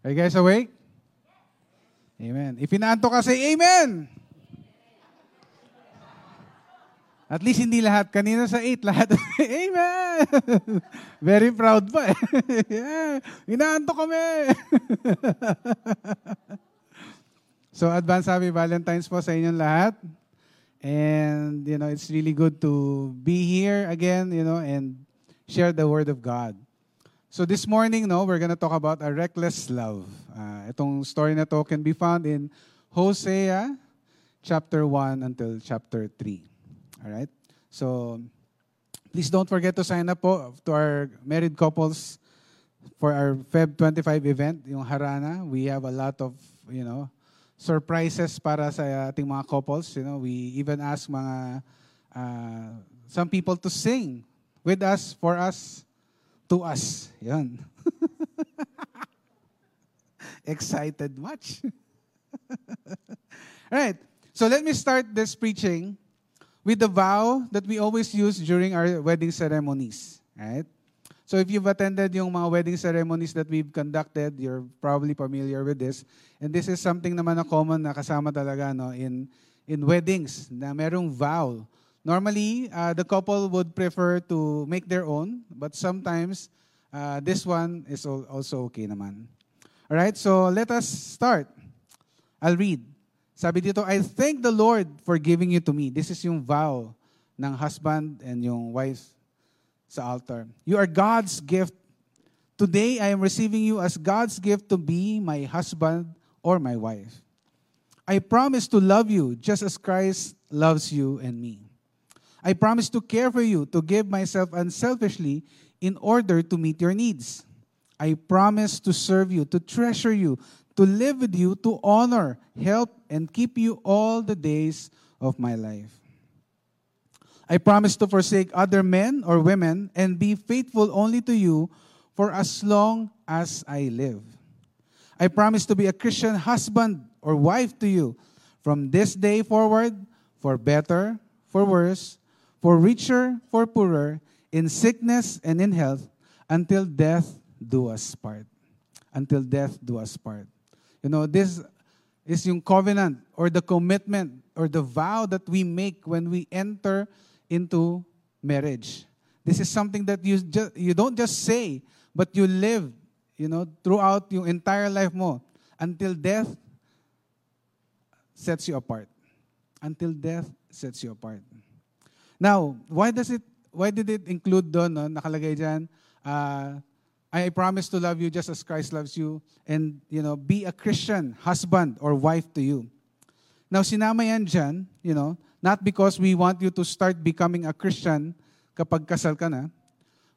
Are you guys awake? Amen. If inaanto ka, say Amen! At least hindi lahat. Kanina sa 8, lahat. Amen! Very proud pa eh. yeah. Inaanto kami! so, advance happy Valentine's po sa inyong lahat. And, you know, it's really good to be here again, you know, and share the Word of God. So this morning, no, we're to talk about a reckless love. Uh, itong story na to can be found in Hosea chapter 1 until chapter 3. All right? So please don't forget to sign up po to our married couples for our Feb 25 event, yung Harana. We have a lot of, you know, surprises para sa ating mga couples. You know, we even ask mga uh, some people to sing with us, for us, to us. Yan. Excited much? All right. So let me start this preaching with the vow that we always use during our wedding ceremonies. Right? So if you've attended yung mga wedding ceremonies that we've conducted, you're probably familiar with this. And this is something naman na common na kasama talaga no, in, in weddings, na merong vow Normally, uh, the couple would prefer to make their own, but sometimes uh, this one is also okay naman. All right, so let us start. I'll read. Sabi dito, I thank the Lord for giving you to me. This is yung vow ng husband and yung wife sa altar. You are God's gift. Today, I am receiving you as God's gift to be my husband or my wife. I promise to love you just as Christ loves you and me. I promise to care for you, to give myself unselfishly in order to meet your needs. I promise to serve you, to treasure you, to live with you, to honor, help, and keep you all the days of my life. I promise to forsake other men or women and be faithful only to you for as long as I live. I promise to be a Christian husband or wife to you from this day forward, for better, for worse, for richer, for poorer, in sickness and in health, until death do us part. Until death do us part. You know, this is yung covenant or the commitment or the vow that we make when we enter into marriage. This is something that you just, you don't just say, but you live, you know, throughout your entire life mo until death sets you apart. Until death sets you apart. Now, why does it why did it include doon no, nakalagay diyan uh, I promise to love you just as Christ loves you and you know be a Christian husband or wife to you. Now sinama yan dyan, you know, not because we want you to start becoming a Christian kapag kasal ka na,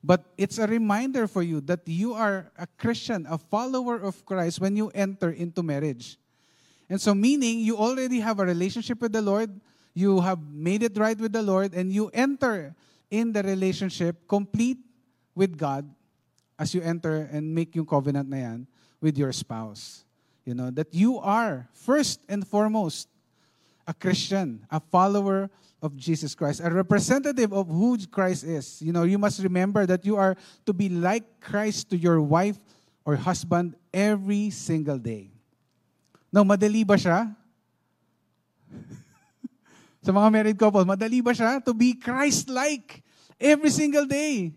but it's a reminder for you that you are a Christian, a follower of Christ when you enter into marriage. And so meaning you already have a relationship with the Lord, you have made it right with the Lord, and you enter in the relationship complete with God as you enter and make yung covenant na yan with your spouse. You know, that you are first and foremost a Christian, a follower of Jesus Christ, a representative of who Christ is. You know, you must remember that you are to be like Christ to your wife or husband every single day. Now, madali ba siya? Sa mga married couple, madali ba siya to be Christ-like every single day?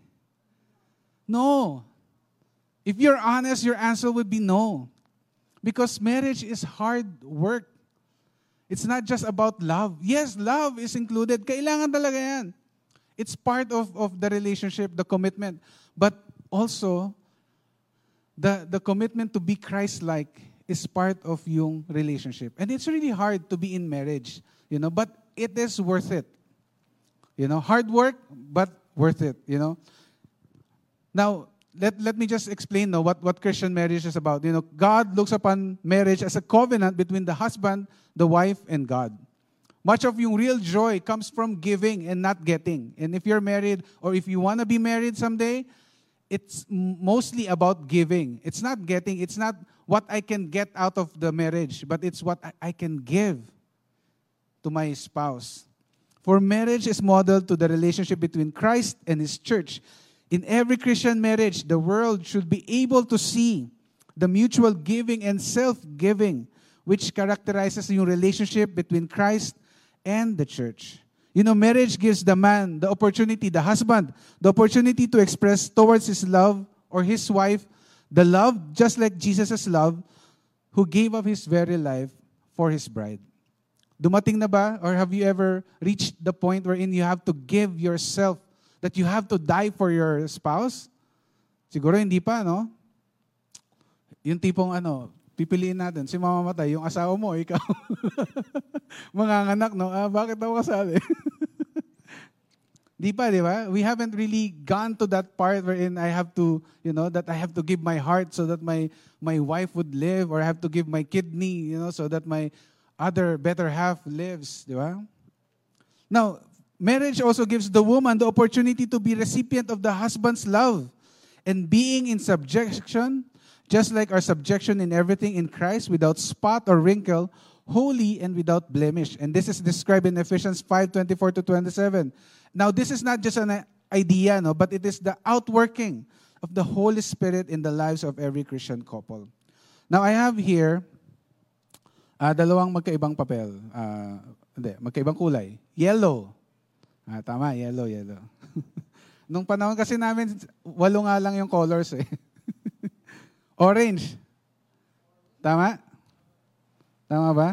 No. If you're honest, your answer would be no. Because marriage is hard work. It's not just about love. Yes, love is included. Kailangan talaga yan. It's part of, of the relationship, the commitment. But also, the, the commitment to be Christ-like is part of yung relationship. And it's really hard to be in marriage, you know, but it is worth it. You know, hard work, but worth it, you know. Now, let, let me just explain now what, what Christian marriage is about. You know, God looks upon marriage as a covenant between the husband, the wife, and God. Much of your real joy comes from giving and not getting. And if you're married or if you want to be married someday, it's mostly about giving. It's not getting, it's not what I can get out of the marriage, but it's what I, I can give to my spouse. For marriage is modeled to the relationship between Christ and His church. In every Christian marriage, the world should be able to see the mutual giving and self-giving which characterizes yung relationship between Christ and the church. You know, marriage gives the man the opportunity, the husband, the opportunity to express towards his love or his wife the love just like Jesus' love who gave up his very life for his bride. Dumating na ba or have you ever reached the point wherein you have to give yourself that you have to die for your spouse? Siguro hindi pa, no? Yung tipong ano, pipiliin natin, si mamamatay, yung asawa mo, ikaw. Mga anak, no? Ah, bakit ako kasali? Di pa, di ba? We haven't really gone to that part wherein I have to, you know, that I have to give my heart so that my my wife would live or I have to give my kidney, you know, so that my other better half lives, di ba? Now, marriage also gives the woman the opportunity to be recipient of the husband's love and being in subjection, just like our subjection in everything in Christ without spot or wrinkle, holy and without blemish. And this is described in Ephesians 5:24 to 27. Now, this is not just an idea, no, but it is the outworking of the Holy Spirit in the lives of every Christian couple. Now, I have here uh, dalawang magkaibang papel. Uh, hindi, magkaibang kulay. Yellow. Ah, tama, yellow, yellow. Nung panahon kasi namin, walo nga lang yung colors eh. Orange. Tama? Tama ba?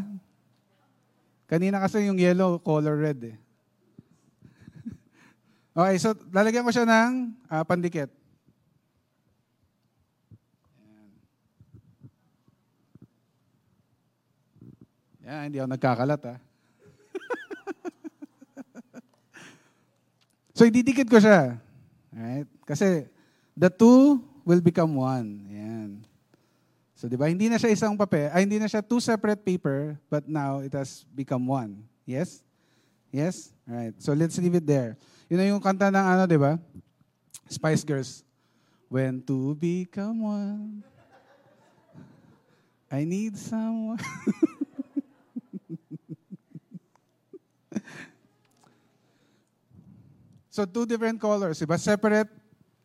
Kanina kasi yung yellow, color red eh. Okay, so lalagyan ko siya ng uh, pandikit. Yan, hindi ako nagkakalat ha. so ididikit ko siya. Right? Kasi the two will become one. Yan. So di ba, hindi na siya isang papel, ay hindi na siya two separate paper, but now it has become one. Yes? Yes? All right. So let's leave it there. Yun na yung kanta ng ano, di ba? Spice Girls. When two become one, I need someone. so two different colors, diba? Separate,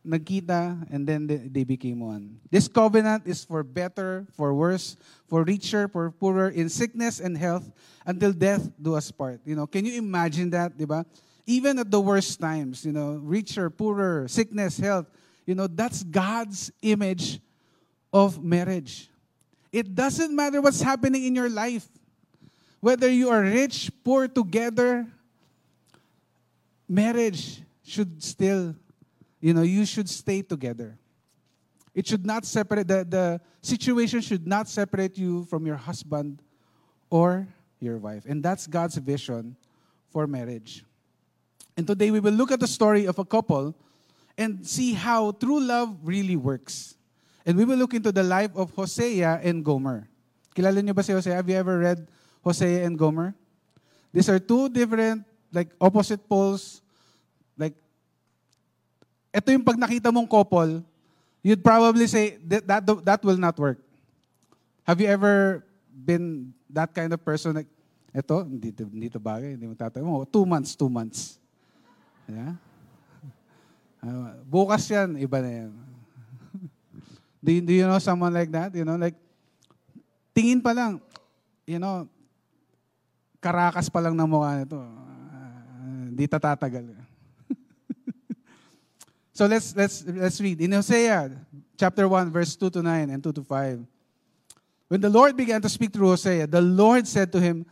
nagkita, and then they became one. This covenant is for better, for worse, for richer, for poorer, in sickness and health, until death do us part. You know, can you imagine that, diba? even at the worst times, you know, richer, poorer, sickness, health, you know, that's God's image of marriage. It doesn't matter what's happening in your life. Whether you are rich, poor, together, marriage should still, you know, you should stay together. It should not separate, the, the situation should not separate you from your husband or your wife. And that's God's vision for marriage. And today we will look at the story of a couple and see how true love really works. And we will look into the life of Hosea and Gomer. Kilala niyo ba si Hosea? Have you ever read Hosea and Gomer? These are two different, like, opposite poles. Like, ito yung pag nakita mong couple, you'd probably say, that, that, that will not work. Have you ever been that kind of person? Like, ito, hindi, hindi to bagay, hindi mo tatayo mo. Two months, two months. Yeah? Uh, bukas yan, iba na yan. do, you, do you know someone like that? You know, like, tingin pa lang, you know, karakas pa lang ng mukha nito. Hindi tatatagal. so let's let's let's read in Hosea chapter 1 verse 2 to 9 and 2 to 5. When the Lord began to speak through Hosea, the Lord said to him,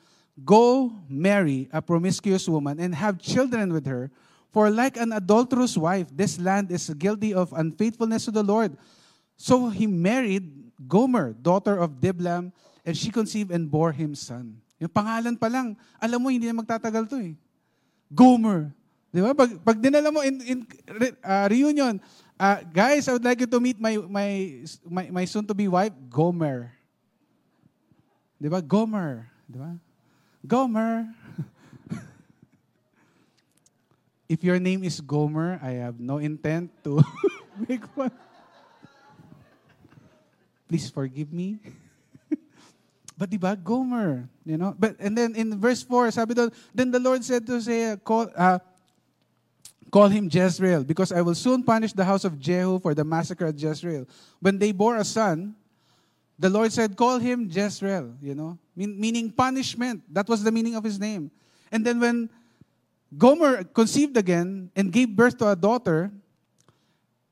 "Go marry a promiscuous woman and have children with her." For like an adulterous wife, this land is guilty of unfaithfulness to the Lord. So he married Gomer, daughter of Diblam, and she conceived and bore him son. Yung pangalan pa lang, alam mo, hindi na magtatagal to eh. Gomer. Di ba? Pag, pag dinala mo in, in uh, reunion, uh, guys, I would like you to meet my, my, my, my soon-to-be wife, Gomer. Di ba? Gomer. Di ba? Gomer. If your name is Gomer, I have no intent to make fun. Please forgive me. But diba, Gomer, you know? But and then in verse 4, sabi doon, then the Lord said to say, call, uh, call him Jezreel, because I will soon punish the house of Jehu for the massacre at Jezreel. When they bore a son, the Lord said, call him Jezreel, you know, meaning punishment. That was the meaning of his name. And then when Gomer conceived again and gave birth to a daughter,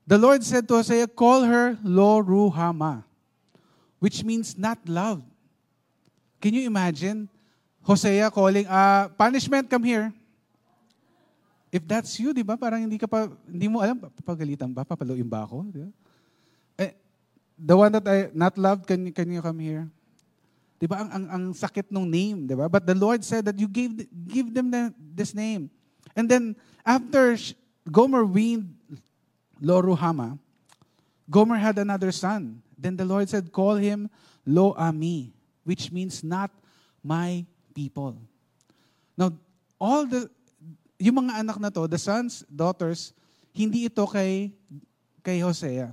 the Lord said to Hosea, call her Lo Ruhama, which means not loved. Can you imagine Hosea calling, uh, punishment, come here. If that's you, di ba? Parang hindi ka pa, hindi mo alam, papagalitan ba? Papaluin ba ako? Di ba? Eh, the one that I not loved, can, can you come here? Di ba? Ang, ang, ang sakit ng name, di ba? But the Lord said that you gave, give them the, this name. And then, after Gomer weaned Loruhama, Gomer had another son. Then the Lord said, call him Lo Ami, which means not my people. Now, all the yung mga anak na to, the sons, daughters, hindi ito kay, kay Hosea.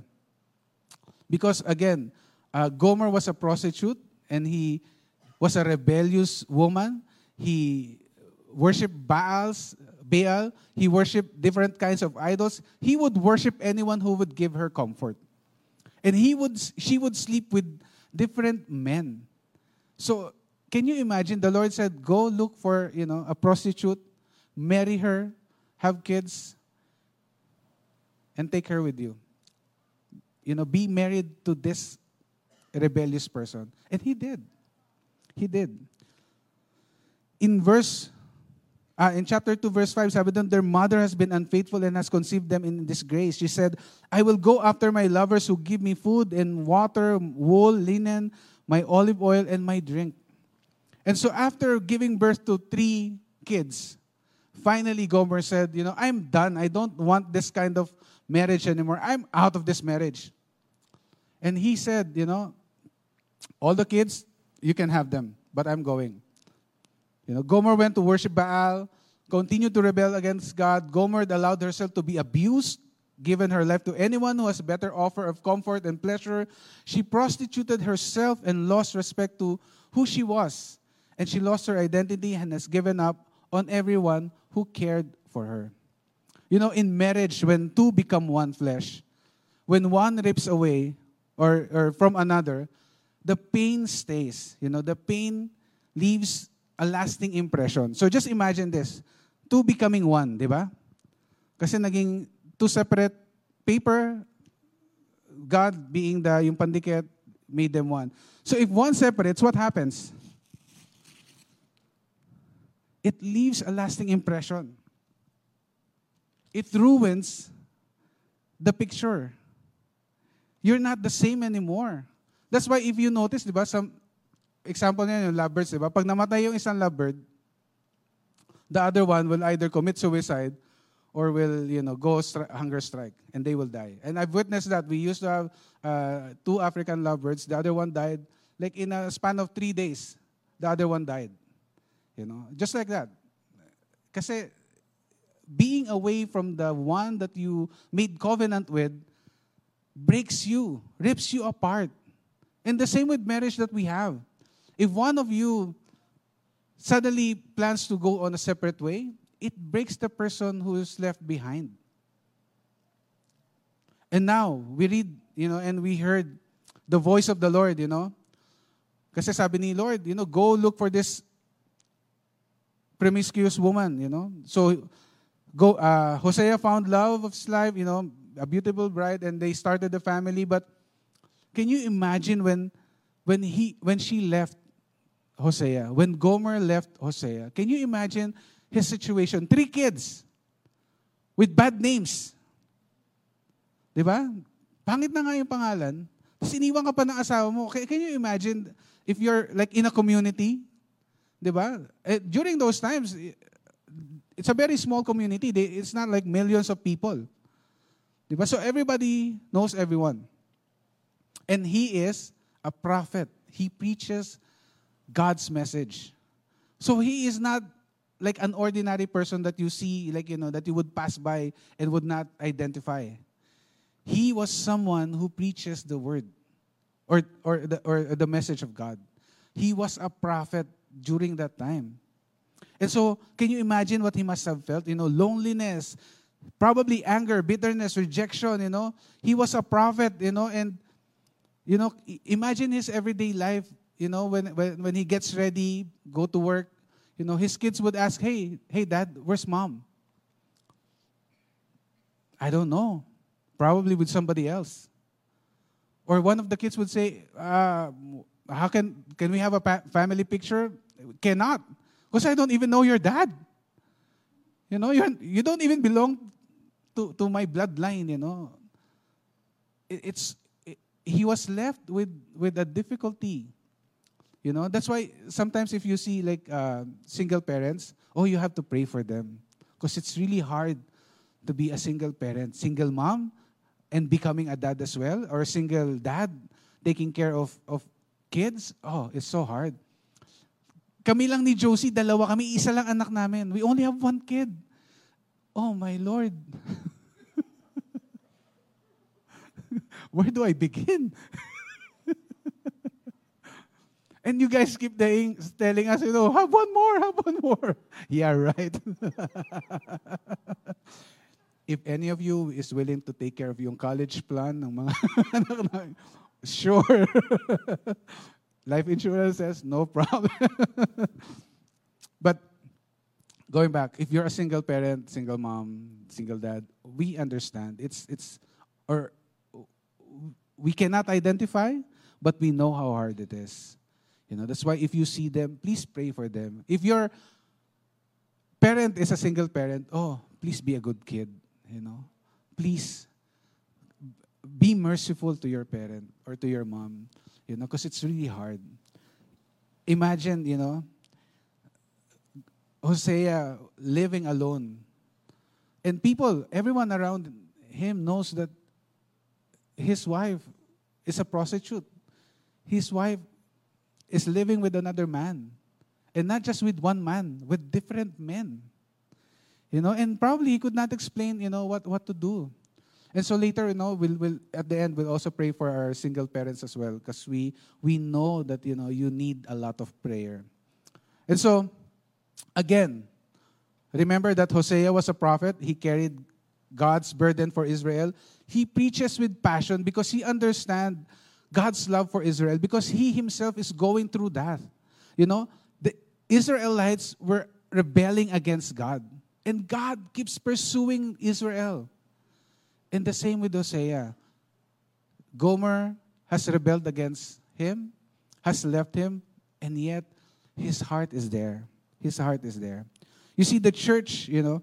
Because again, uh, Gomer was a prostitute and he was a rebellious woman. He worshiped Baals, Baal. He worshiped different kinds of idols. He would worship anyone who would give her comfort. And he would, she would sleep with different men. So, can you imagine? The Lord said, go look for, you know, a prostitute marry her, have kids, and take her with you. You know, be married to this rebellious person. And he did. He did. In verse, uh, in chapter 2, verse 5, sabi their mother has been unfaithful and has conceived them in disgrace. She said, I will go after my lovers who give me food and water, wool, linen, my olive oil, and my drink. And so after giving birth to three kids, finally Gomer said, you know, I'm done. I don't want this kind of marriage anymore. I'm out of this marriage. And he said, you know, all the kids, you can have them, but I'm going. You know, Gomer went to worship Baal, continued to rebel against God. Gomer allowed herself to be abused, given her life to anyone who has a better offer of comfort and pleasure. She prostituted herself and lost respect to who she was. And she lost her identity and has given up on everyone who cared for her. You know, in marriage, when two become one flesh, when one rips away or, or from another, the pain stays. You know, the pain leaves a lasting impression. So just imagine this. Two becoming one, di ba? Kasi naging two separate paper, God being the yung pandikit, made them one. So if one separates, what happens? it leaves a lasting impression. It ruins the picture. You're not the same anymore. That's why if you notice, di ba, some example niya yung lovebirds, di ba? Pag namatay yung isang lovebird, the other one will either commit suicide or will, you know, go stri- hunger strike and they will die. And I've witnessed that. We used to have uh, two African lovebirds. The other one died like in a span of three days. The other one died. You know, just like that. Kasi being away from the one that you made covenant with breaks you, rips you apart. And the same with marriage that we have. If one of you suddenly plans to go on a separate way, it breaks the person who is left behind. And now, we read, you know, and we heard the voice of the Lord, you know. Kasi sabi ni Lord, you know, go look for this promiscuous woman, you know. So go uh, Hosea found love of his life, you know, a beautiful bride, and they started the family. But can you imagine when when he when she left Hosea, when Gomer left Hosea, can you imagine his situation? Three kids with bad names. Di ba? Pangit na nga yung pangalan. Tapos iniwan ka pa ng asawa mo. Can you imagine if you're like in a community, Di ba? Eh, during those times, it's a very small community. It's not like millions of people. Di ba? So everybody knows everyone. And he is a prophet. He preaches God's message. So he is not like an ordinary person that you see, like, you know, that you would pass by and would not identify. He was someone who preaches the word or, or, the, or the message of God. He was a prophet during that time. And so, can you imagine what he must have felt? You know, loneliness, probably anger, bitterness, rejection, you know. He was a prophet, you know, and You know, imagine his everyday life. You know, when, when, when he gets ready, go to work, you know, his kids would ask, hey, hey, dad, where's mom? I don't know. Probably with somebody else. Or one of the kids would say, uh, how can, can we have a pa- family picture? Cannot. Because I don't even know your dad. You know, you, you don't even belong to, to my bloodline, you know. It, it's, it, he was left with, with a difficulty. You know, that's why sometimes if you see like uh, single parents, oh, you have to pray for them. Because it's really hard to be a single parent, single mom, and becoming a dad as well, or a single dad taking care of, of kids. Oh, it's so hard. Kami lang ni Josie, dalawa kami, isa lang anak namin. We only have one kid. Oh my Lord. Where do I begin? And you guys keep telling, telling us, you know, have one more, have one more. Yeah, right. If any of you is willing to take care of yung college plan ng mga sure. Life insurance says no problem. but going back, if you're a single parent, single mom, single dad, we understand. It's it's or we cannot identify, but we know how hard it is. You know, that's why if you see them, please pray for them. If your parent is a single parent, oh, please be a good kid, you know. Please be merciful to your parent or to your mom, you know, because it's really hard. Imagine, you know, Hosea living alone. And people, everyone around him knows that his wife is a prostitute. His wife is living with another man. And not just with one man, with different men. You know, and probably he could not explain, you know, what, what to do. And so later, you know, we'll, we'll at the end we'll also pray for our single parents as well, because we we know that you know you need a lot of prayer. And so, again, remember that Hosea was a prophet. He carried God's burden for Israel. He preaches with passion because he understands God's love for Israel because he himself is going through that. You know, the Israelites were rebelling against God, and God keeps pursuing Israel. And the same with Hosea. Gomer has rebelled against him, has left him, and yet his heart is there. His heart is there. You see, the church, you know,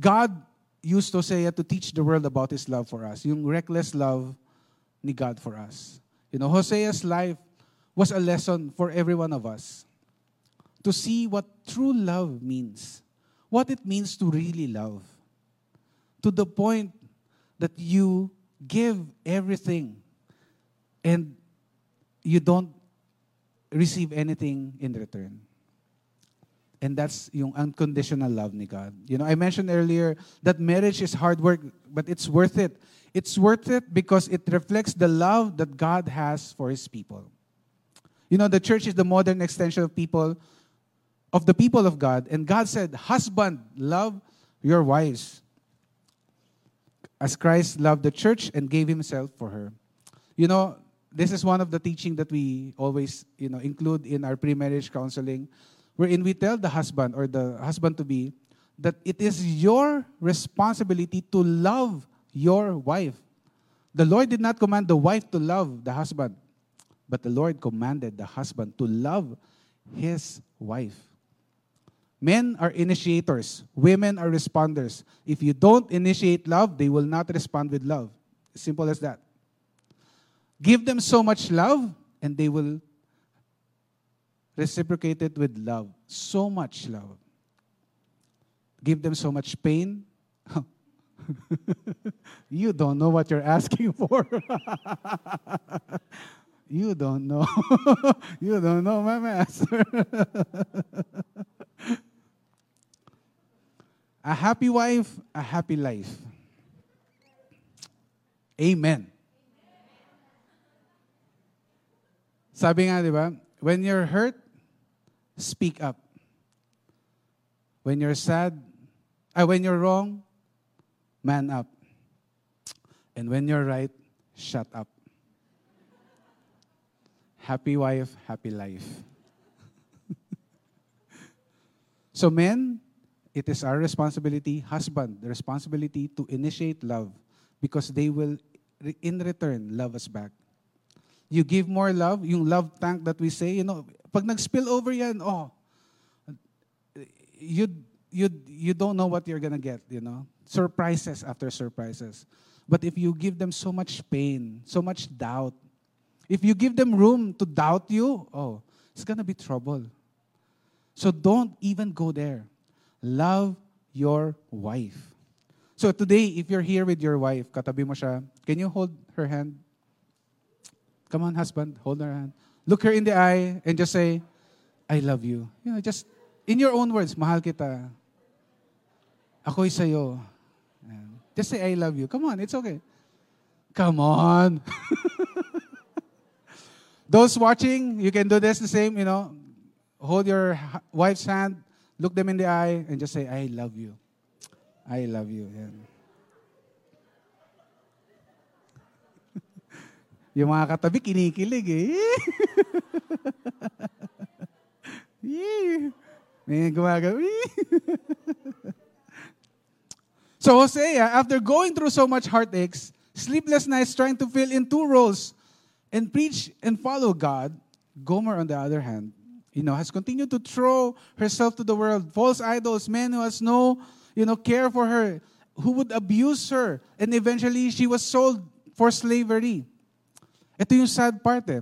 God used Hosea to teach the world about His love for us, yung reckless love ni God for us. You know, Hosea's life was a lesson for every one of us to see what true love means, what it means to really love, to the point that you give everything and you don't receive anything in return. And that's yung unconditional love ni God. You know, I mentioned earlier that marriage is hard work, but it's worth it. It's worth it because it reflects the love that God has for his people. You know, the church is the modern extension of people, of the people of God. And God said, Husband, love your wives. As Christ loved the church and gave himself for her. You know, this is one of the teaching that we always, you know, include in our pre-marriage counseling wherein we tell the husband or the husband to be that it is your responsibility to love your wife. The Lord did not command the wife to love the husband, but the Lord commanded the husband to love his wife. Men are initiators, women are responders. If you don't initiate love, they will not respond with love. Simple as that. Give them so much love, and they will reciprocated with love. So much love. Give them so much pain. you don't know what you're asking for. you don't know. you don't know my master. a happy wife, a happy life. Amen. Sabi nga, di ba? When you're hurt, speak up. When you're sad, uh, when you're wrong, man up. And when you're right, shut up. Happy wife, happy life. so, men, it is our responsibility, husband, the responsibility to initiate love because they will, in return, love us back. You give more love, yung love tank that we say, you know, pag nag-spill over yan, oh, you, you, you don't know what you're gonna get, you know. Surprises after surprises. But if you give them so much pain, so much doubt, if you give them room to doubt you, oh, it's gonna be trouble. So don't even go there. Love your wife. So today, if you're here with your wife, katabi mo siya, can you hold her hand? Come on, husband, hold her hand. Look her in the eye and just say, I love you. You know, just in your own words, mahal kita. Ako'y sa'yo. Just say, I love you. Come on, it's okay. Come on. Those watching, you can do this the same, you know. Hold your wife's hand, look them in the eye, and just say, I love you. I love you. Yan. Yung mga katabi, kinikilig eh. May gumagawa. so Hosea, after going through so much heartaches, sleepless nights trying to fill in two roles and preach and follow God, Gomer, on the other hand, you know, has continued to throw herself to the world, false idols, men who has no, you know, care for her, who would abuse her, and eventually she was sold for slavery. Ito yung sad part eh.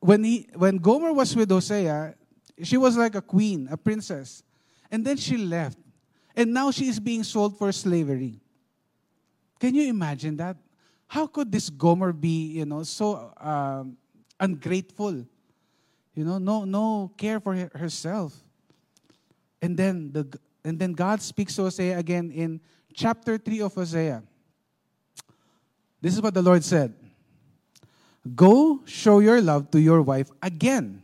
When, he, when Gomer was with Hosea, she was like a queen, a princess. And then she left. And now she is being sold for slavery. Can you imagine that? How could this Gomer be, you know, so um, ungrateful? You know, no, no care for herself. And then the and then God speaks to Hosea again in chapter 3 of Hosea. This is what the Lord said. Go show your love to your wife again.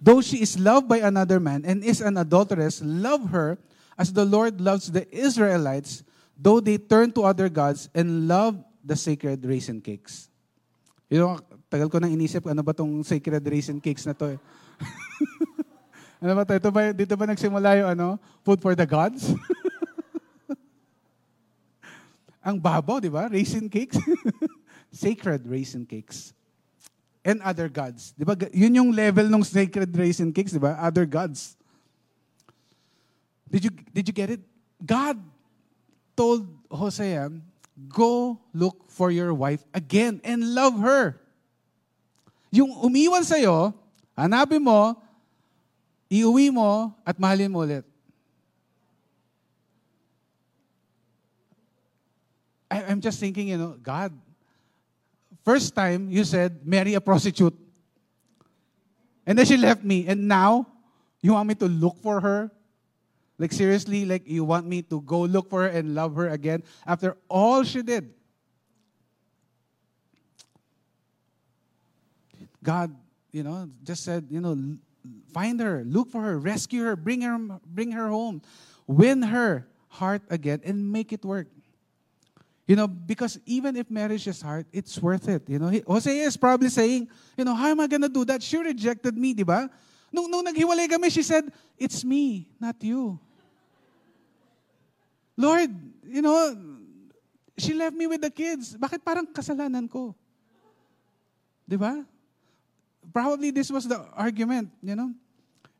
Though she is loved by another man and is an adulteress, love her as the Lord loves the Israelites, though they turn to other gods and love the sacred raisin cakes. You know, tagal ko nang inisip, ano ba tong sacred raisin cakes na to eh? ano ba to? Ito ba, dito ba nagsimula yung ano, food for the gods? Ang babaw, di ba? Raisin cakes. sacred raisin cakes. And other gods. Di ba? Yun yung level ng sacred raisin cakes, di ba? Other gods. Did you, did you get it? God told Hosea, go look for your wife again and love her. Yung umiwan sa'yo, hanapin mo, iuwi mo, at mahalin mo ulit. I, I'm just thinking, you know, God, first time you said, marry a prostitute. And then she left me. And now, you want me to look for her? Like, seriously, like, you want me to go look for her and love her again after all she did? God, you know, just said, you know, find her, look for her, rescue her, bring her, bring her home, win her heart again, and make it work. You know, because even if marriage is hard, it's worth it. You know, Hosea is probably saying, you know, how am I gonna do that? She rejected me, di ba? Nung, nung naghiwalay kami, she said, it's me, not you. Lord, you know, she left me with the kids. Bakit parang kasalanan ko? Di ba? Probably this was the argument, you know?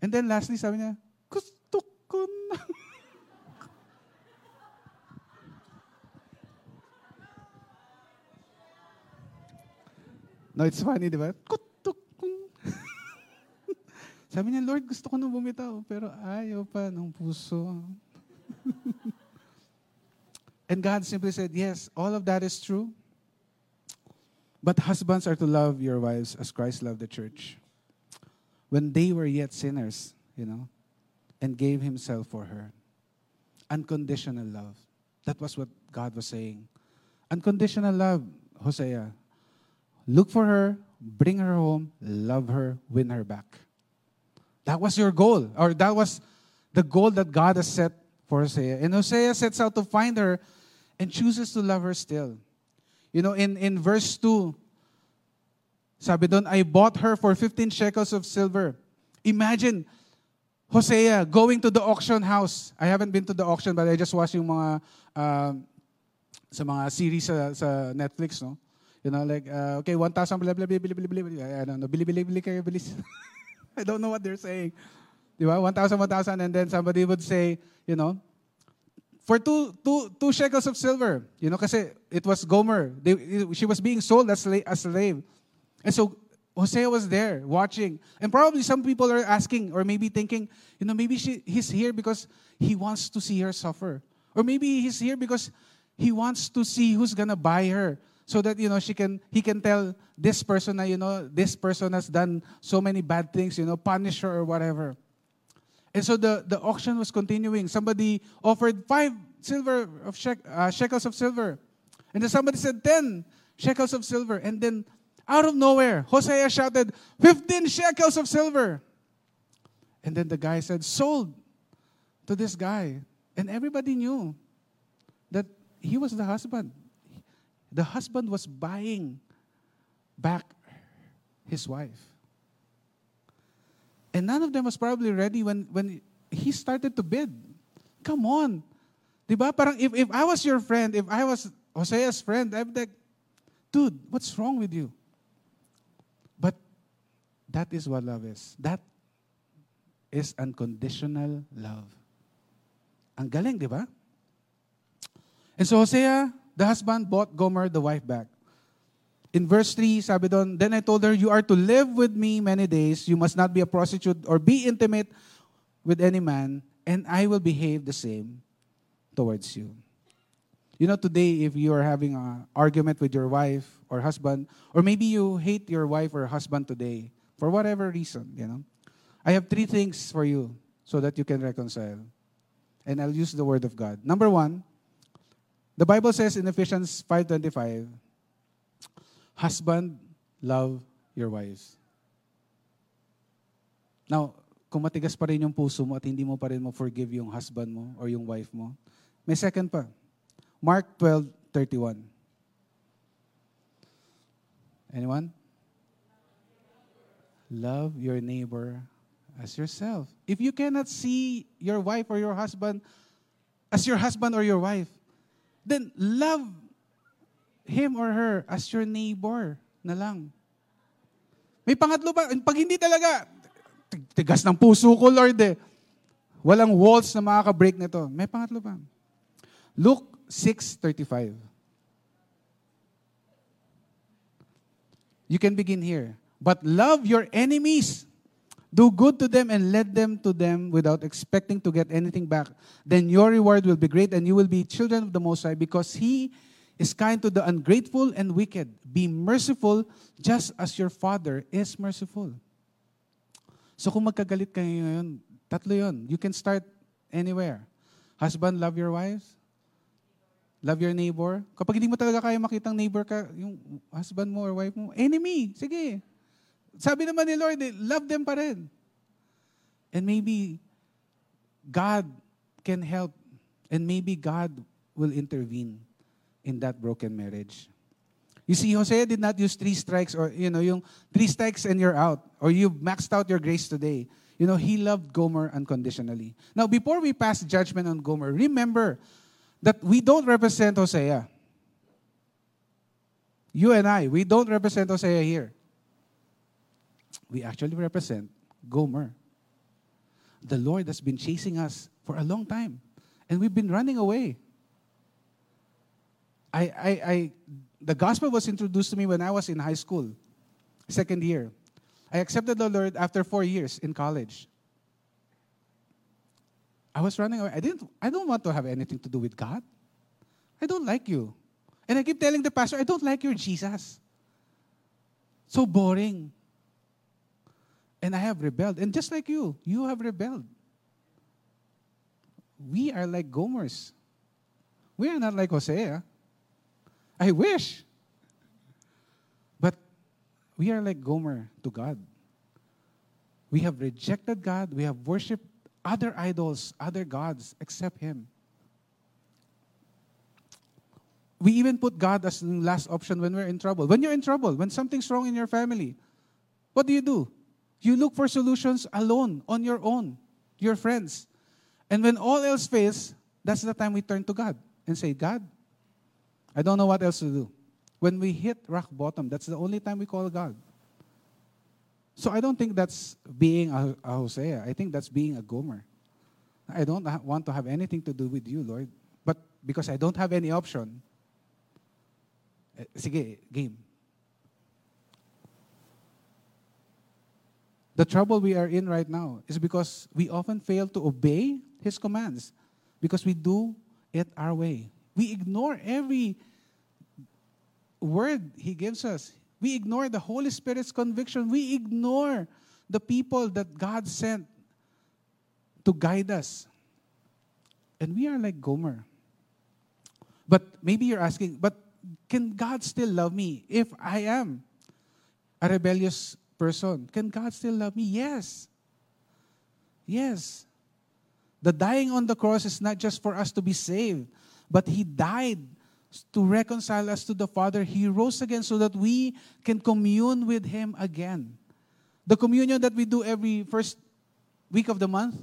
And then lastly, sabi niya, gusto ko na. No, it's funny, di ba? Sabi niya, Lord, gusto ko nang bumitaw, pero ayaw pa ng puso. and God simply said, yes, all of that is true. But husbands are to love your wives as Christ loved the church. When they were yet sinners, you know, and gave himself for her. Unconditional love. That was what God was saying. Unconditional love, Hosea. Look for her, bring her home, love her, win her back. That was your goal, or that was the goal that God has set for Hosea. And Hosea sets out to find her, and chooses to love her still. You know, in, in verse 2, sabi doon, I bought her for 15 shekels of silver. Imagine, Hosea going to the auction house. I haven't been to the auction, but I just watched yung mga, uh, sa mga series sa, sa Netflix, no? You know, like, uh, okay, 1,000, blah, blah, blah, blah, blah, blah, blah. I don't know, bili, bili, bili kayo, bilis. I don't know what they're saying. Di ba? 1,000, 1,000, and then somebody would say, you know, for two, two, two shekels of silver. You know, kasi it was Gomer. They, she was being sold as a slave. And so Hosea was there watching. And probably some people are asking or maybe thinking, you know, maybe she, he's here because he wants to see her suffer. Or maybe he's here because he wants to see who's going to buy her so that you know she can he can tell this person you know this person has done so many bad things, you know, punish her or whatever. And so the, the auction was continuing. Somebody offered five silver of uh, shekels of silver. And then somebody said 10 shekels of silver. And then out of nowhere, Hosea shouted, 15 shekels of silver. And then the guy said, sold to this guy. And everybody knew that he was the husband. The husband was buying back his wife. And none of them was probably ready when, when he started to bid. Come on. Diba? Parang if, if I was your friend, if I was Hosea's friend, I'd be like, dude, what's wrong with you? But that is what love is. That is unconditional love. Ang galing, di? And so Hosea, the husband, bought Gomer, the wife, back. In verse 3, sabi doon, Then I told her, You are to live with me many days. You must not be a prostitute or be intimate with any man, and I will behave the same towards you. You know, today, if you are having an argument with your wife or husband, or maybe you hate your wife or husband today, for whatever reason, you know. I have three things for you so that you can reconcile. And I'll use the word of God. Number one, the Bible says in Ephesians 5.25, Husband, love your wives. Now, kung matigas pa rin yung puso mo at hindi mo pa rin mo forgive yung husband mo or yung wife mo, may second pa. Mark 12.31. Anyone? Love your neighbor as yourself. If you cannot see your wife or your husband as your husband or your wife, then love him or her as your neighbor na lang. May pangatlo ba? Pag hindi talaga, tigas ng puso ko, Lord eh. Walang walls na makaka-break nito. May pangatlo ba? Luke 6.35. You can begin here. But love your enemies. Do good to them and let them to them without expecting to get anything back. Then your reward will be great and you will be children of the Most High because He is kind to the ungrateful and wicked. Be merciful just as your Father is merciful. So kung magkagalit kayo ngayon, tatlo yon. You can start anywhere. Husband, love your wives. Love your neighbor. Kapag hindi mo talaga kaya makitang neighbor ka, yung husband mo or wife mo, enemy. Sige, sabi naman ni Lord, eh, love them pa rin. And maybe God can help and maybe God will intervene in that broken marriage. You see, Hosea did not use three strikes or, you know, yung three strikes and you're out or you maxed out your grace today. You know, he loved Gomer unconditionally. Now, before we pass judgment on Gomer, remember that we don't represent Hosea. You and I, we don't represent Hosea here we actually represent Gomer. The Lord has been chasing us for a long time, and we've been running away. I, I, I, the gospel was introduced to me when I was in high school, second year. I accepted the Lord after four years in college. I was running away. I didn't. I don't want to have anything to do with God. I don't like you, and I keep telling the pastor, I don't like your Jesus. So boring. And I have rebelled. And just like you, you have rebelled. We are like Gomers. We are not like Hosea. I wish. But we are like Gomer to God. We have rejected God. We have worshiped other idols, other gods, except Him. we even put God as the last option when we're in trouble. When you're in trouble, when something's wrong in your family, what do you do? You look for solutions alone, on your own, your friends. And when all else fails, that's the time we turn to God and say, God, I don't know what else to do. When we hit rock bottom, that's the only time we call God. So I don't think that's being a, Hosea. I think that's being a Gomer. I don't want to have anything to do with you, Lord. But because I don't have any option, eh, sige, game. The trouble we are in right now is because we often fail to obey His commands because we do it our way. We ignore every word He gives us. We ignore the Holy Spirit's conviction. We ignore the people that God sent to guide us. And we are like Gomer. But maybe you're asking, but can God still love me if I am a rebellious person? Can God still love me? Yes. Yes. The dying on the cross is not just for us to be saved, but He died to reconcile us to the Father. He rose again so that we can commune with Him again. The communion that we do every first week of the month,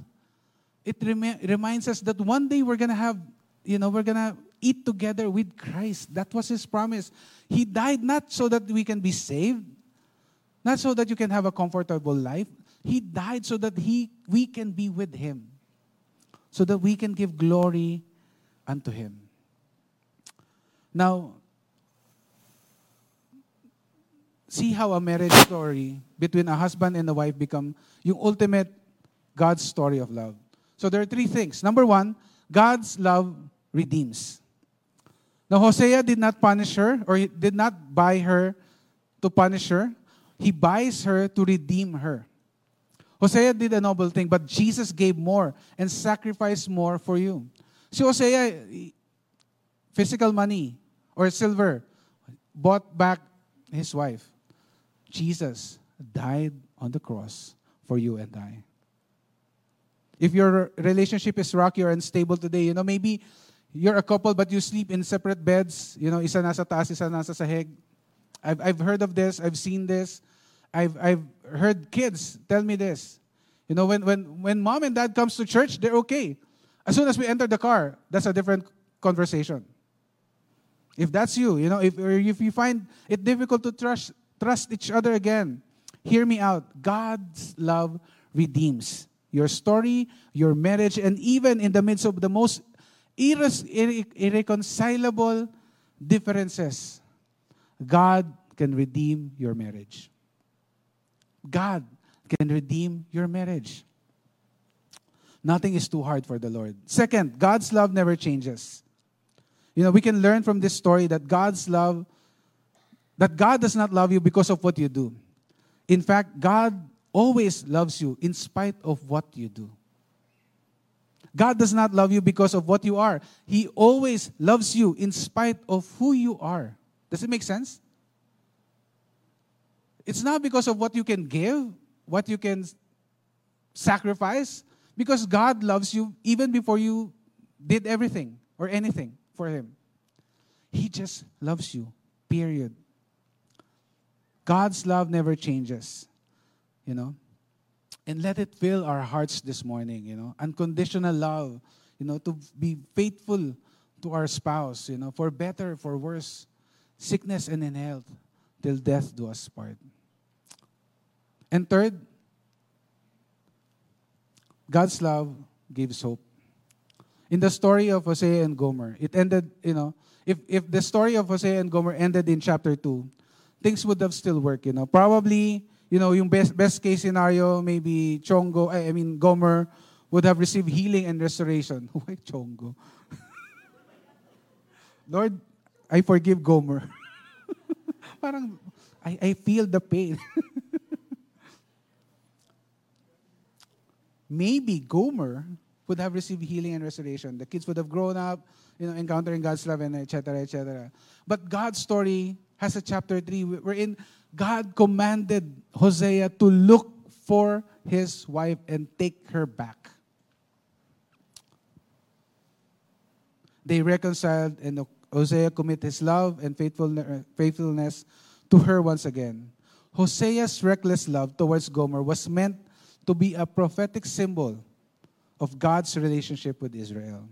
it rem- reminds us that one day we're going to have, you know, we're going to eat together with Christ. That was His promise. He died not so that we can be saved, not so that you can have a comfortable life. He died so that he, we can be with Him, so that we can give glory unto Him. Now, see how a marriage story between a husband and a wife become yung ultimate God's story of love. So there are three things. Number one, God's love redeems. Now, Hosea did not punish her or he did not buy her to punish her. He buys her to redeem her. Hosea did a noble thing, but Jesus gave more and sacrificed more for you. Si Hosea, physical money, or silver bought back his wife. Jesus died on the cross for you and I. If your relationship is rocky or unstable today, you know, maybe you're a couple but you sleep in separate beds, you know, isa nasa taas, isa nasa sahig. I've, I've heard of this, I've seen this. I've, I've heard kids tell me this. You know, when, when, when mom and dad comes to church, they're okay. As soon as we enter the car, that's a different conversation. If that's you, you know, if, if you find it difficult to trust, trust each other again, hear me out. God's love redeems your story, your marriage, and even in the midst of the most irre- irreconcilable differences, God can redeem your marriage. God can redeem your marriage. Nothing is too hard for the Lord. Second, God's love never changes. You know, we can learn from this story that God's love, that God does not love you because of what you do. In fact, God always loves you in spite of what you do. God does not love you because of what you are. He always loves you in spite of who you are. Does it make sense? It's not because of what you can give, what you can sacrifice, because God loves you even before you did everything or anything for Him. He just loves you, period. God's love never changes, you know. And let it fill our hearts this morning, you know. Unconditional love, you know, to be faithful to our spouse, you know, for better, for worse, sickness and in health, till death do us part. And third, God's love gives hope. In the story of Hosea and Gomer, it ended, you know, if, if the story of Hosea and Gomer ended in chapter 2, things would have still worked, you know. Probably, you know, yung best, best case scenario, maybe Chongo, I mean, Gomer would have received healing and restoration. Why Chongo? Lord, I forgive Gomer. Parang, I, I feel the pain. maybe Gomer would have received healing and restoration. The kids would have grown up, you know, encountering God's love and etc. etc. But God's story has a chapter three wherein God commanded Hosea to look for his wife and take her back. They reconciled and Hosea commit his love and faithfulness to her once again. Hosea's reckless love towards Gomer was meant to be a prophetic symbol of God's relationship with Israel.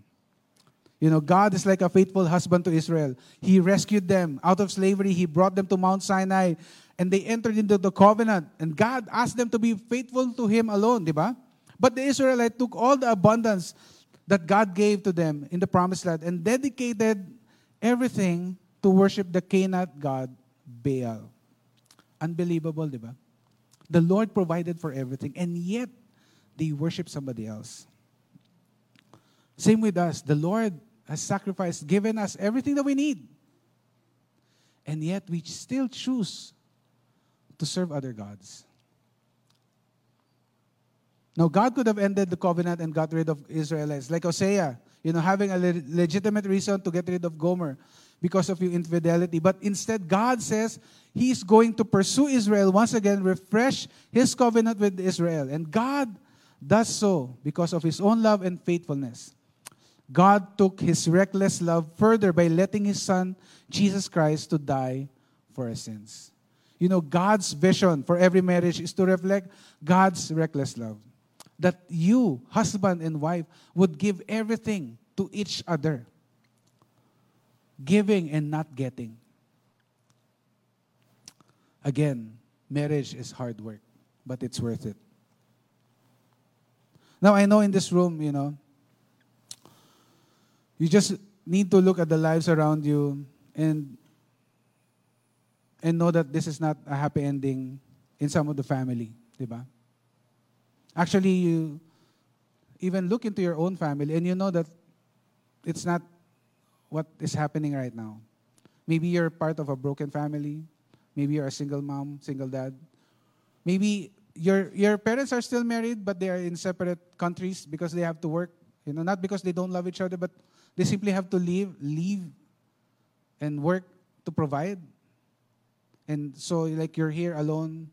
You know, God is like a faithful husband to Israel. He rescued them out of slavery, He brought them to Mount Sinai, and they entered into the covenant. And God asked them to be faithful to Him alone, diba? But the Israelites took all the abundance that God gave to them in the promised land and dedicated everything to worship the Canaanite god Baal. Unbelievable, di ba? The Lord provided for everything, and yet they worship somebody else. Same with us. The Lord has sacrificed, given us everything that we need. And yet we still choose to serve other gods. Now, God could have ended the covenant and got rid of Israelites, like Hosea, you know, having a le- legitimate reason to get rid of Gomer because of your infidelity. But instead, God says He's going to pursue Israel once again, refresh His covenant with Israel. And God does so because of His own love and faithfulness. God took His reckless love further by letting His Son, Jesus Christ, to die for our sins. You know, God's vision for every marriage is to reflect God's reckless love that you, husband and wife, would give everything to each other. Giving and not getting. Again, marriage is hard work, but it's worth it. Now, I know in this room, you know, you just need to look at the lives around you and and know that this is not a happy ending in some of the family, diba? Actually, you even look into your own family and you know that it's not what is happening right now. Maybe you're part of a broken family. Maybe you're a single mom, single dad. Maybe your your parents are still married, but they are in separate countries because they have to work. You know, not because they don't love each other, but they simply have to leave, leave, and work to provide. And so, like, you're here alone,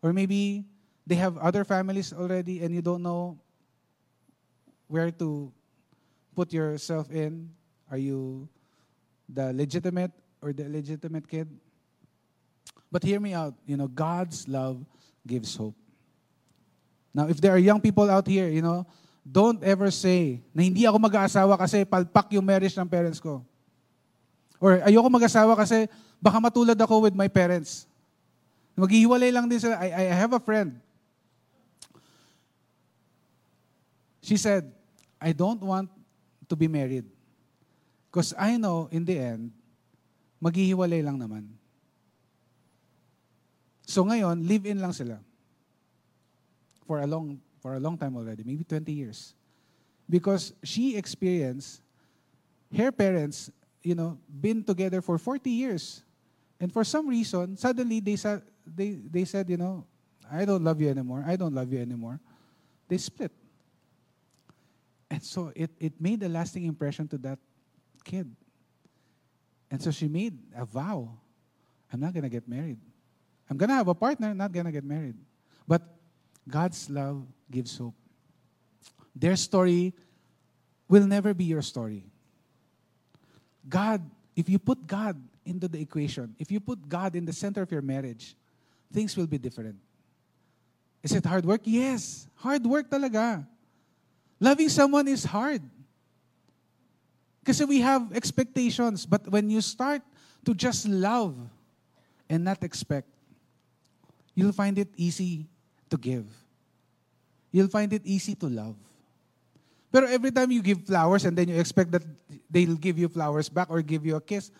or maybe they have other families already and you don't know where to put yourself in. Are you the legitimate or the illegitimate kid? But hear me out. You know, God's love gives hope. Now, if there are young people out here, you know, don't ever say na hindi ako mag-aasawa kasi palpak yung marriage ng parents ko. Or ayoko mag-asawa kasi baka matulad ako with my parents. Maghihiwalay lang din sila. I, I have a friend She said, I don't want to be married. Because I know, in the end, maghihiwalay lang naman. So ngayon, live-in lang sila. For a long, for a long time already, maybe 20 years. Because she experienced her parents, you know, been together for 40 years. And for some reason, suddenly they said, they, they said, you know, I don't love you anymore. I don't love you anymore. They split. And so it, it made a lasting impression to that kid. And so she made a vow I'm not going to get married. I'm going to have a partner, not going to get married. But God's love gives hope. Their story will never be your story. God, if you put God into the equation, if you put God in the center of your marriage, things will be different. Is it hard work? Yes. Hard work talaga. Loving someone is hard. Because we have expectations. But when you start to just love and not expect, you'll find it easy to give. You'll find it easy to love. But every time you give flowers and then you expect that they'll give you flowers back or give you a kiss,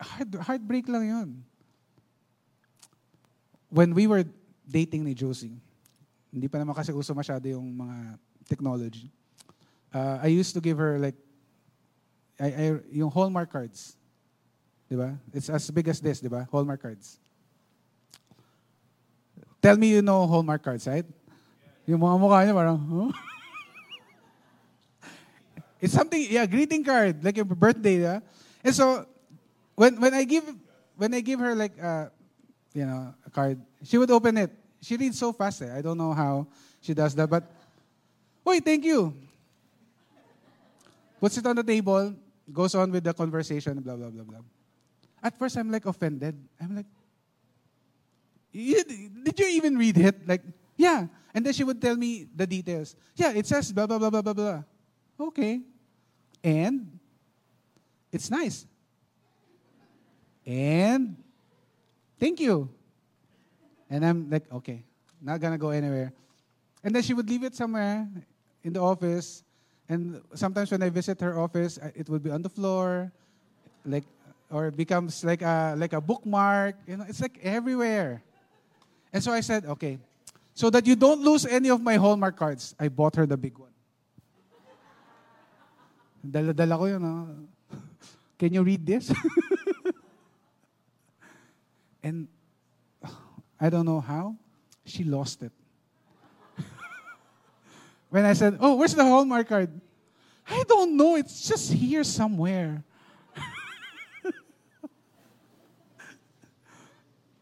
heart, heartbreak lang yun. When we were dating ni Josie, Hindi pa naman kasi uso masyado yung mga technology. Uh, I used to give her like, I, I, yung Hallmark cards. Di ba? It's as big as this, di ba? Hallmark cards. Tell me you know Hallmark cards, right? Yung mga mukha niya parang, huh? It's something, yeah, greeting card, like your birthday, yeah? And so, when when I give when I give her like uh, you know, a card, she would open it. She reads so fast. Eh. I don't know how she does that, but wait, thank you. Puts it on the table. goes on with the conversation, blah, blah, blah, blah. At first, I'm like offended. I'm like, did you even read it? Like, yeah. And then she would tell me the details. Yeah, it says blah, blah, blah, blah, blah, blah. Okay. And it's nice. And thank you. And I'm like, okay, not gonna go anywhere. And then she would leave it somewhere in the office. And sometimes when I visit her office, it would be on the floor, like, or it becomes like a like a bookmark. You know, it's like everywhere. And so I said, okay, so that you don't lose any of my Hallmark cards, I bought her the big one. Dala-dala ko yun. Oh. Can you read this? and I don't know how, she lost it. when I said, Oh, where's the Hallmark card? I don't know, it's just here somewhere.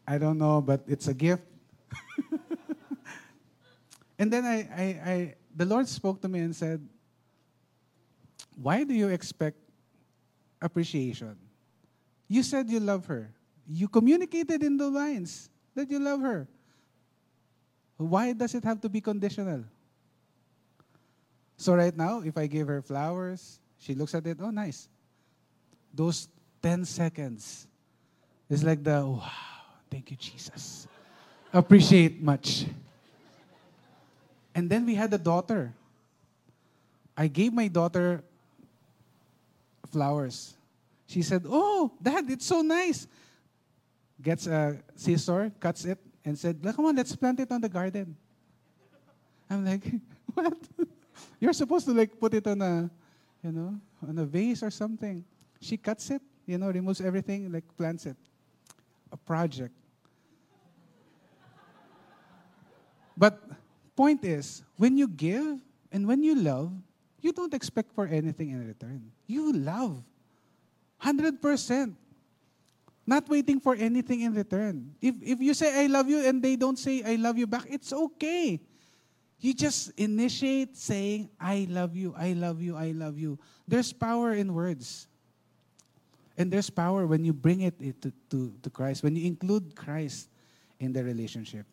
I don't know, but it's a gift. and then I, I, I, the Lord spoke to me and said, Why do you expect appreciation? You said you love her. You communicated in the lines that you love her. Why does it have to be conditional? So, right now, if I give her flowers, she looks at it, oh, nice. Those 10 seconds is like the, wow, thank you, Jesus. Appreciate much. And then we had a daughter. I gave my daughter flowers. She said, Oh, Dad, it's so nice. Gets a scissor, cuts it, and said, Come on, let's plant it on the garden. I'm like, What? You're supposed to like put it on a, you know, on a vase or something. She cuts it, you know, removes everything, like plants it. A project. But point is, when you give and when you love, you don't expect for anything in return. You love. 100%. Not waiting for anything in return. If, if you say, I love you, and they don't say, I love you back, it's okay. You just initiate saying, I love you, I love you, I love you. There's power in words. And there's power when you bring it to, to, to Christ, when you include Christ in the relationship.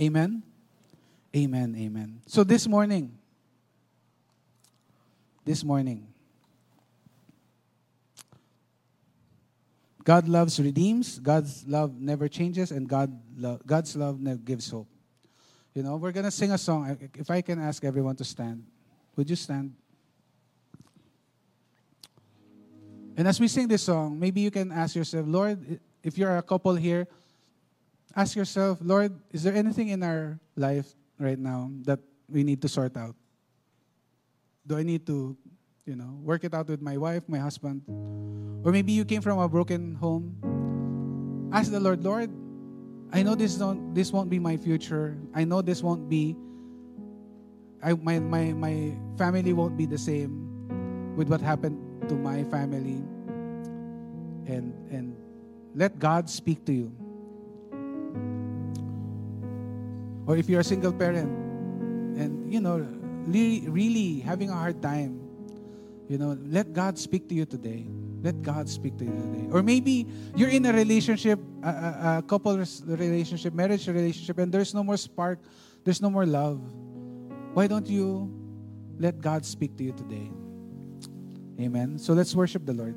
Amen? Amen, amen. So this morning, this morning, God loves redeems, God's love never changes, and God lo- God's love never gives hope. You know, we're going to sing a song. If I can ask everyone to stand, would you stand? And as we sing this song, maybe you can ask yourself, Lord, if you're a couple here, ask yourself, Lord, is there anything in our life right now that we need to sort out? Do I need to you know, work it out with my wife, my husband. Or maybe you came from a broken home. Ask the Lord, Lord, I know this don't this won't be my future. I know this won't be I my my my family won't be the same with what happened to my family. And and let God speak to you. Or if you're a single parent and you know really, really having a hard time you know, let God speak to you today. Let God speak to you today. Or maybe you're in a relationship, a, a, a couple relationship, marriage relationship, and there's no more spark, there's no more love. Why don't you let God speak to you today? Amen. So let's worship the Lord.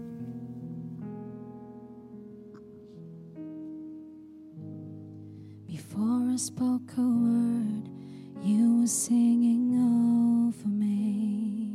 Before I spoke a word, you were singing over me.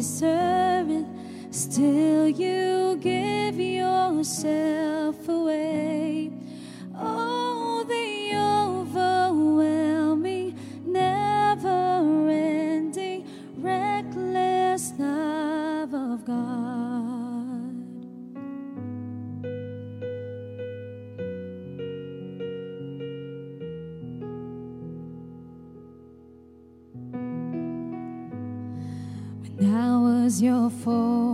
Deserve was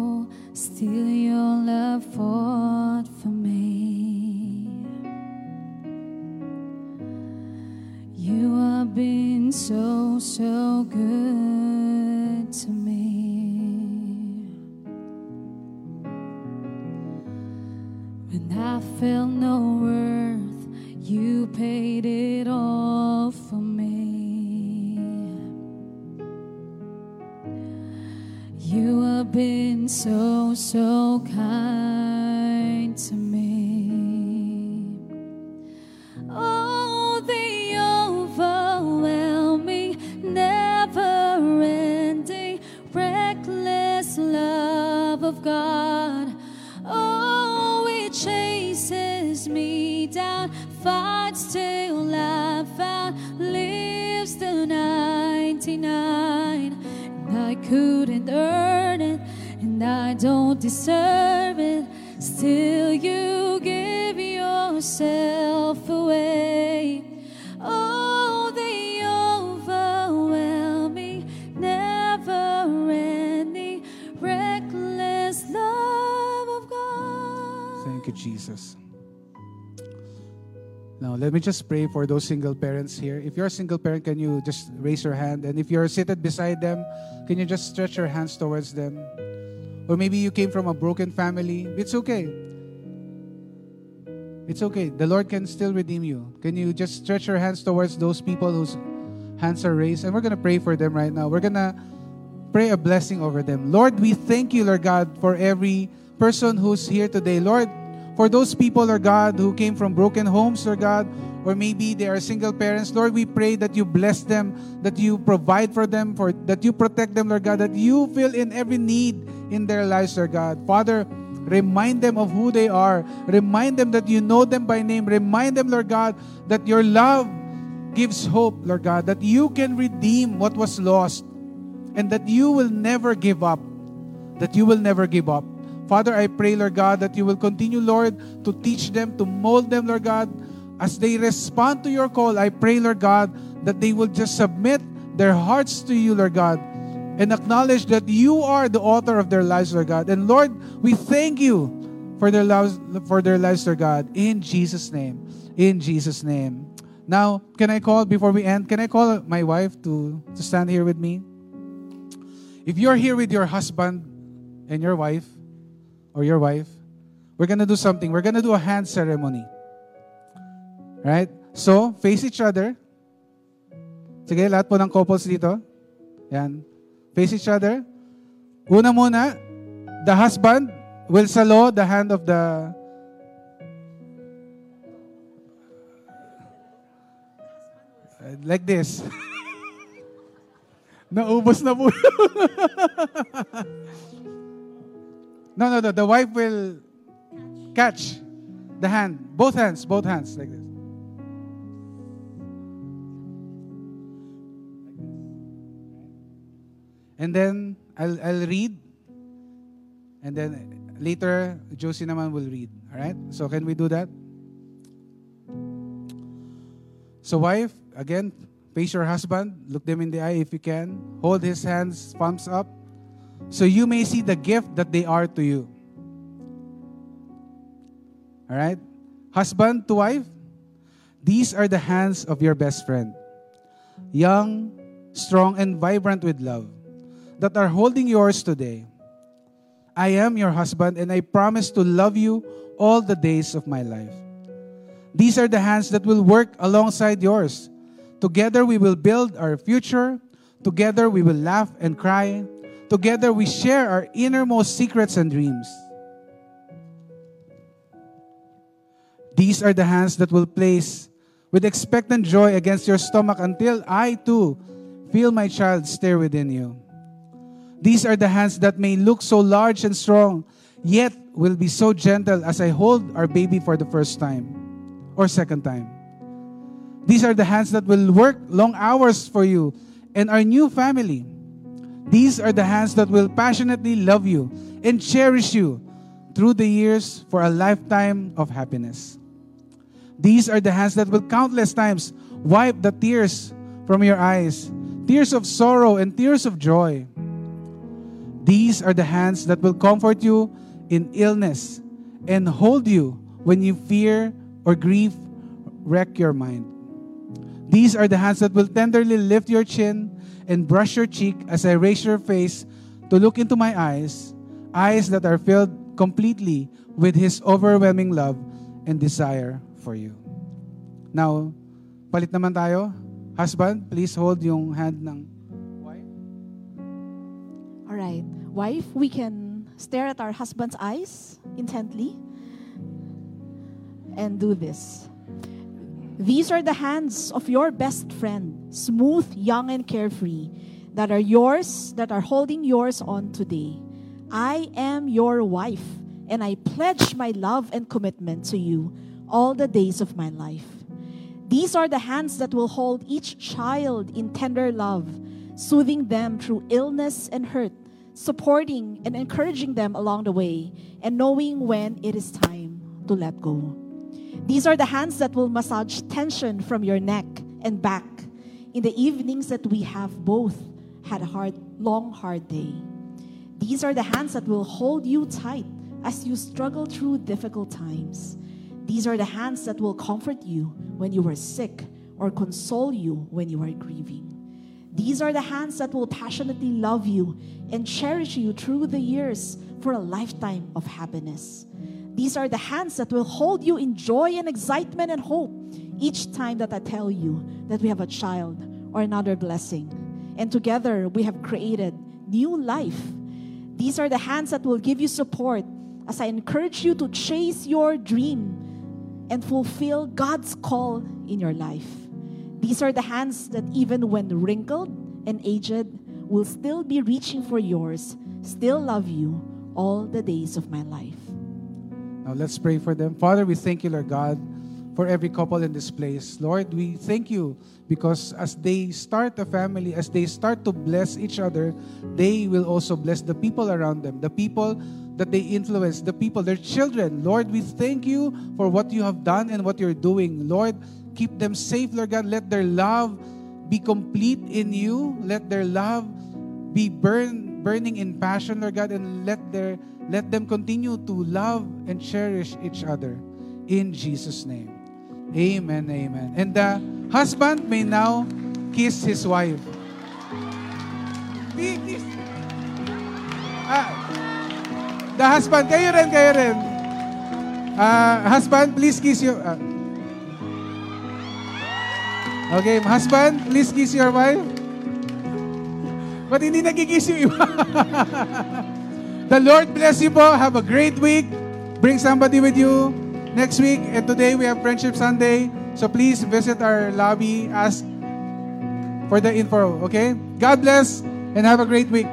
don't deserve it. Still, you give yourself away. Oh, the overwhelming, never ending, reckless love of God. Thank you, Jesus. Now, let me just pray for those single parents here. If you're a single parent, can you just raise your hand? And if you're seated beside them, can you just stretch your hands towards them? Or maybe you came from a broken family. It's okay. It's okay. The Lord can still redeem you. Can you just stretch your hands towards those people whose hands are raised? And we're going to pray for them right now. We're going to pray a blessing over them. Lord, we thank you, Lord God, for every person who's here today. Lord, for those people, Lord God, who came from broken homes, Lord God, or maybe they are single parents, Lord, we pray that you bless them, that you provide for them, for that you protect them, Lord God, that you fill in every need in their lives, Lord God. Father, remind them of who they are. Remind them that you know them by name. Remind them, Lord God, that your love gives hope, Lord God, that you can redeem what was lost and that you will never give up. That you will never give up. Father, I pray, Lord God, that you will continue, Lord, to teach them, to mold them, Lord God, as they respond to your call. I pray, Lord God, that they will just submit their hearts to you, Lord God, and acknowledge that you are the author of their lives, Lord God. And Lord, we thank you for their lives, for their lives, Lord God, in Jesus' name. In Jesus' name. Now, can I call before we end? Can I call my wife to, to stand here with me? If you're here with your husband and your wife, or your wife, we're gonna do something. We're gonna do a hand ceremony. Right? So, face each other. Sige, lahat po ng couples dito. Yan. Face each other. Una muna, the husband will salo the hand of the like this. Naubos na po. No, no, no. The wife will catch the hand. Both hands, both hands, like this. And then I'll, I'll read. And then later, Josie naman will read. All right? So can we do that? So wife, again, face your husband. Look them in the eye if you can. Hold his hands, palms up so you may see the gift that they are to you. All right? Husband to wife, these are the hands of your best friend. Young, strong, and vibrant with love that are holding yours today. I am your husband, and I promise to love you all the days of my life. These are the hands that will work alongside yours. Together we will build our future. Together we will laugh and cry. Together we share our innermost secrets and dreams. These are the hands that will place with expectant joy against your stomach until I too feel my child stir within you. These are the hands that may look so large and strong, yet will be so gentle as I hold our baby for the first time or second time. These are the hands that will work long hours for you and our new family. These are the hands that will passionately love you and cherish you through the years for a lifetime of happiness. These are the hands that will countless times wipe the tears from your eyes, tears of sorrow and tears of joy. These are the hands that will comfort you in illness and hold you when you fear or grief wreck your mind. These are the hands that will tenderly lift your chin and brush your cheek as I raise your face to look into my eyes, eyes that are filled completely with His overwhelming love and desire for you. Now, palit naman tayo. Husband, please hold yung hand ng wife. All right. Wife, we can stare at our husband's eyes intently and do this. These are the hands of your best friend, smooth, young, and carefree, that are yours, that are holding yours on today. I am your wife, and I pledge my love and commitment to you all the days of my life. These are the hands that will hold each child in tender love, soothing them through illness and hurt, supporting and encouraging them along the way, and knowing when it is time to let go. These are the hands that will massage tension from your neck and back in the evenings that we have both had a hard, long, hard day. These are the hands that will hold you tight as you struggle through difficult times. These are the hands that will comfort you when you are sick or console you when you are grieving. These are the hands that will passionately love you and cherish you through the years for a lifetime of happiness. These are the hands that will hold you in joy and excitement and hope each time that I tell you that we have a child or another blessing. And together we have created new life. These are the hands that will give you support as I encourage you to chase your dream and fulfill God's call in your life. These are the hands that, even when wrinkled and aged, will still be reaching for yours, still love you all the days of my life. Now let's pray for them. Father, we thank you, Lord God, for every couple in this place. Lord, we thank you because as they start a family, as they start to bless each other, they will also bless the people around them, the people that they influence, the people, their children. Lord, we thank you for what you have done and what you're doing. Lord, keep them safe, Lord God. Let their love be complete in you. Let their love be burn, burning in passion, Lord God, and let their let them continue to love and cherish each other. In Jesus' name. Amen, amen. And the husband may now kiss his wife. Kiss. Ah, the husband, kayo rin, kayo rin. Ah, husband, please kiss you. ah. Okay, husband, please kiss your wife. Ba't hindi nagkikiss yung iba? The Lord bless you po. Have a great week. Bring somebody with you next week. And today we have Friendship Sunday. So please visit our lobby. Ask for the info. Okay? God bless and have a great week.